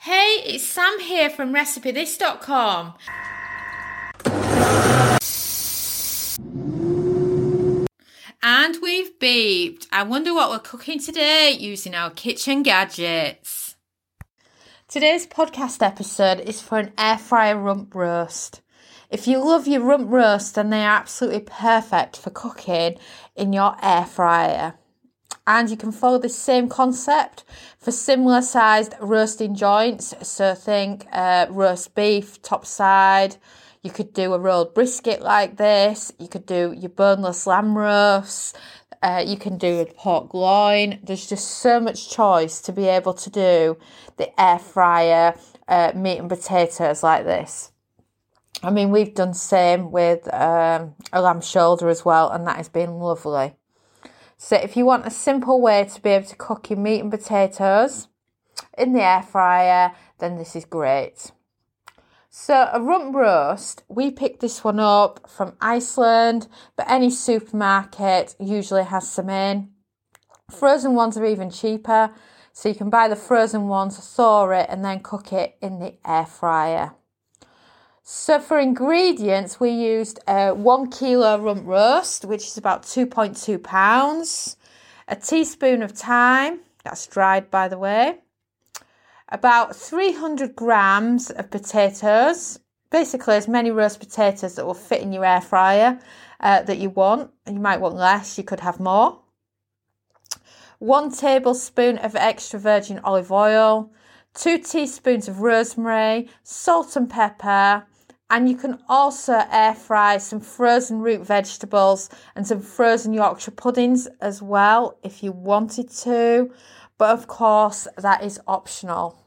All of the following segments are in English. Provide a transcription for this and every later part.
Hey, it's Sam here from RecipeThis.com. And we've beeped. I wonder what we're cooking today using our kitchen gadgets. Today's podcast episode is for an air fryer rump roast. If you love your rump roast, then they are absolutely perfect for cooking in your air fryer. And you can follow the same concept for similar sized roasting joints. So think uh, roast beef, top side. You could do a rolled brisket like this. You could do your boneless lamb roast. Uh, you can do a pork loin. There's just so much choice to be able to do the air fryer uh, meat and potatoes like this. I mean, we've done same with um, a lamb shoulder as well, and that has been lovely. So if you want a simple way to be able to cook your meat and potatoes in the air fryer, then this is great. So a rump roast, we picked this one up from Iceland, but any supermarket usually has some in. Frozen ones are even cheaper, so you can buy the frozen ones, thaw it, and then cook it in the air fryer. So for ingredients, we used a one kilo rump roast, which is about 2.2 pounds, a teaspoon of thyme, that's dried by the way, about 300 grams of potatoes, basically as many roast potatoes that will fit in your air fryer uh, that you want. You might want less, you could have more. One tablespoon of extra virgin olive oil, two teaspoons of rosemary, salt and pepper, and you can also air fry some frozen root vegetables and some frozen Yorkshire puddings as well if you wanted to. But of course, that is optional.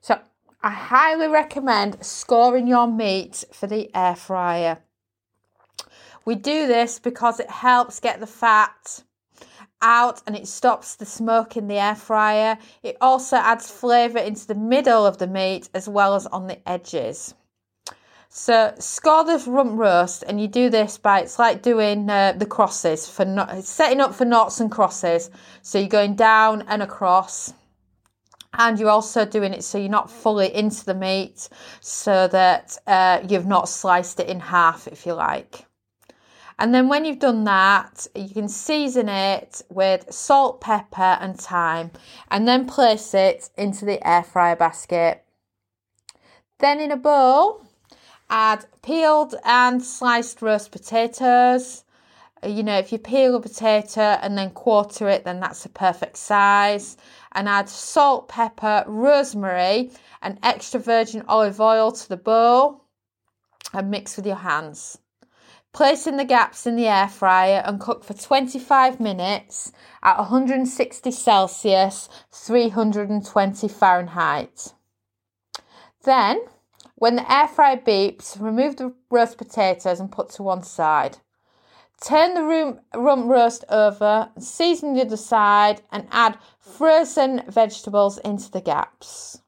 So I highly recommend scoring your meat for the air fryer. We do this because it helps get the fat out and it stops the smoke in the air fryer. It also adds flavour into the middle of the meat as well as on the edges. So score the rump roast, and you do this by it's like doing uh, the crosses for not, setting up for knots and crosses. So you're going down and across, and you're also doing it so you're not fully into the meat, so that uh, you've not sliced it in half, if you like. And then when you've done that, you can season it with salt, pepper, and thyme, and then place it into the air fryer basket. Then in a bowl add peeled and sliced roast potatoes. Uh, you know, if you peel a potato and then quarter it, then that's a perfect size. And add salt, pepper, rosemary, and extra virgin olive oil to the bowl and mix with your hands. Place in the gaps in the air fryer and cook for 25 minutes at 160 Celsius, 320 Fahrenheit. Then when the air fryer beeps, remove the roast potatoes and put to one side. Turn the rump roast over, season the other side, and add frozen vegetables into the gaps.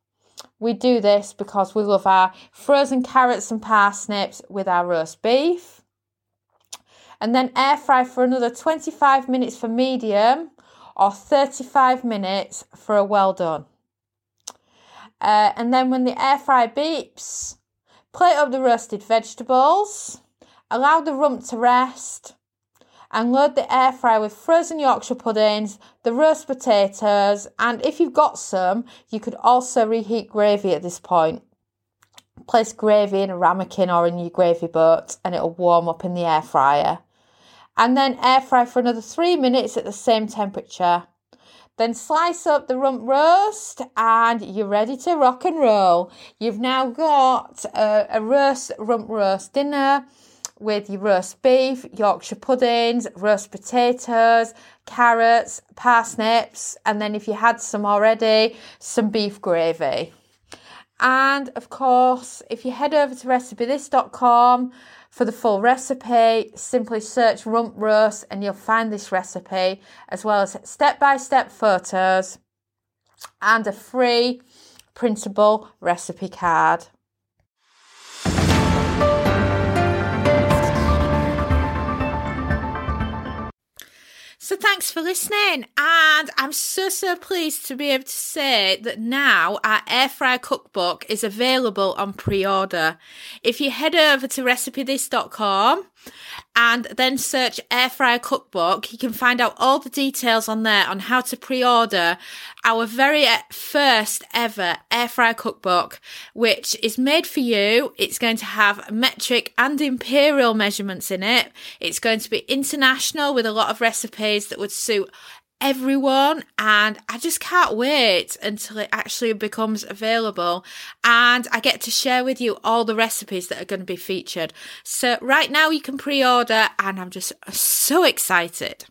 We do this because we love our frozen carrots and parsnips with our roast beef. And then air fry for another 25 minutes for medium or 35 minutes for a well done. Uh, and then when the air fry beeps, plate up the roasted vegetables, allow the rump to rest, and load the air fryer with frozen Yorkshire puddings, the roast potatoes, and if you've got some, you could also reheat gravy at this point. Place gravy in a ramekin or in your gravy boat and it'll warm up in the air fryer. And then air fry for another three minutes at the same temperature. Then slice up the rump roast and you're ready to rock and roll. You've now got a, a roast rump roast dinner with your roast beef, Yorkshire puddings, roast potatoes, carrots, parsnips, and then if you had some already, some beef gravy. And of course, if you head over to recipethis.com for the full recipe, simply search rump roast and you'll find this recipe as well as step by step photos and a free printable recipe card. So thanks for listening. And I'm so, so pleased to be able to say that now our air fryer cookbook is available on pre order. If you head over to recipethis.com and then search air fryer cookbook, you can find out all the details on there on how to pre order our very first ever air fryer cookbook, which is made for you. It's going to have metric and imperial measurements in it. It's going to be international with a lot of recipes that would suit everyone and I just can't wait until it actually becomes available and I get to share with you all the recipes that are going to be featured. So right now you can pre-order and I'm just so excited.